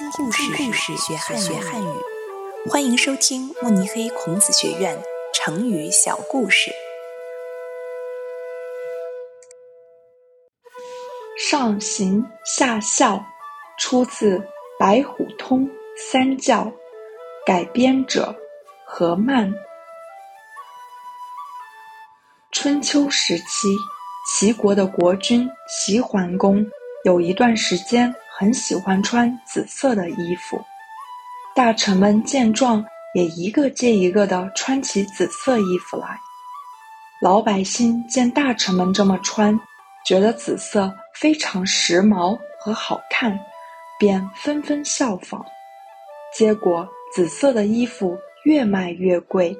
听故事，故事学汉学汉语。欢迎收听慕尼黑孔子学院成语小故事。上行下效，出自《白虎通三教》，改编者何曼。春秋时期，齐国的国君齐桓公有一段时间。很喜欢穿紫色的衣服，大臣们见状也一个接一个的穿起紫色衣服来。老百姓见大臣们这么穿，觉得紫色非常时髦和好看，便纷纷效仿。结果，紫色的衣服越卖越贵，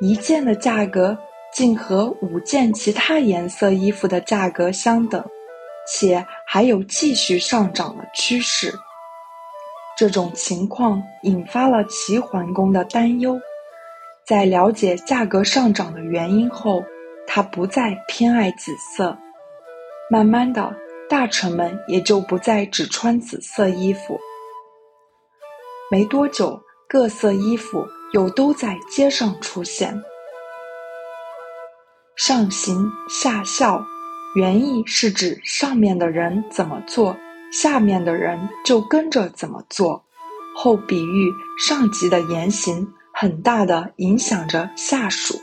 一件的价格竟和五件其他颜色衣服的价格相等。且还有继续上涨的趋势。这种情况引发了齐桓公的担忧。在了解价格上涨的原因后，他不再偏爱紫色。慢慢的，大臣们也就不再只穿紫色衣服。没多久，各色衣服又都在街上出现。上行下效。原意是指上面的人怎么做，下面的人就跟着怎么做。后比喻上级的言行很大的影响着下属。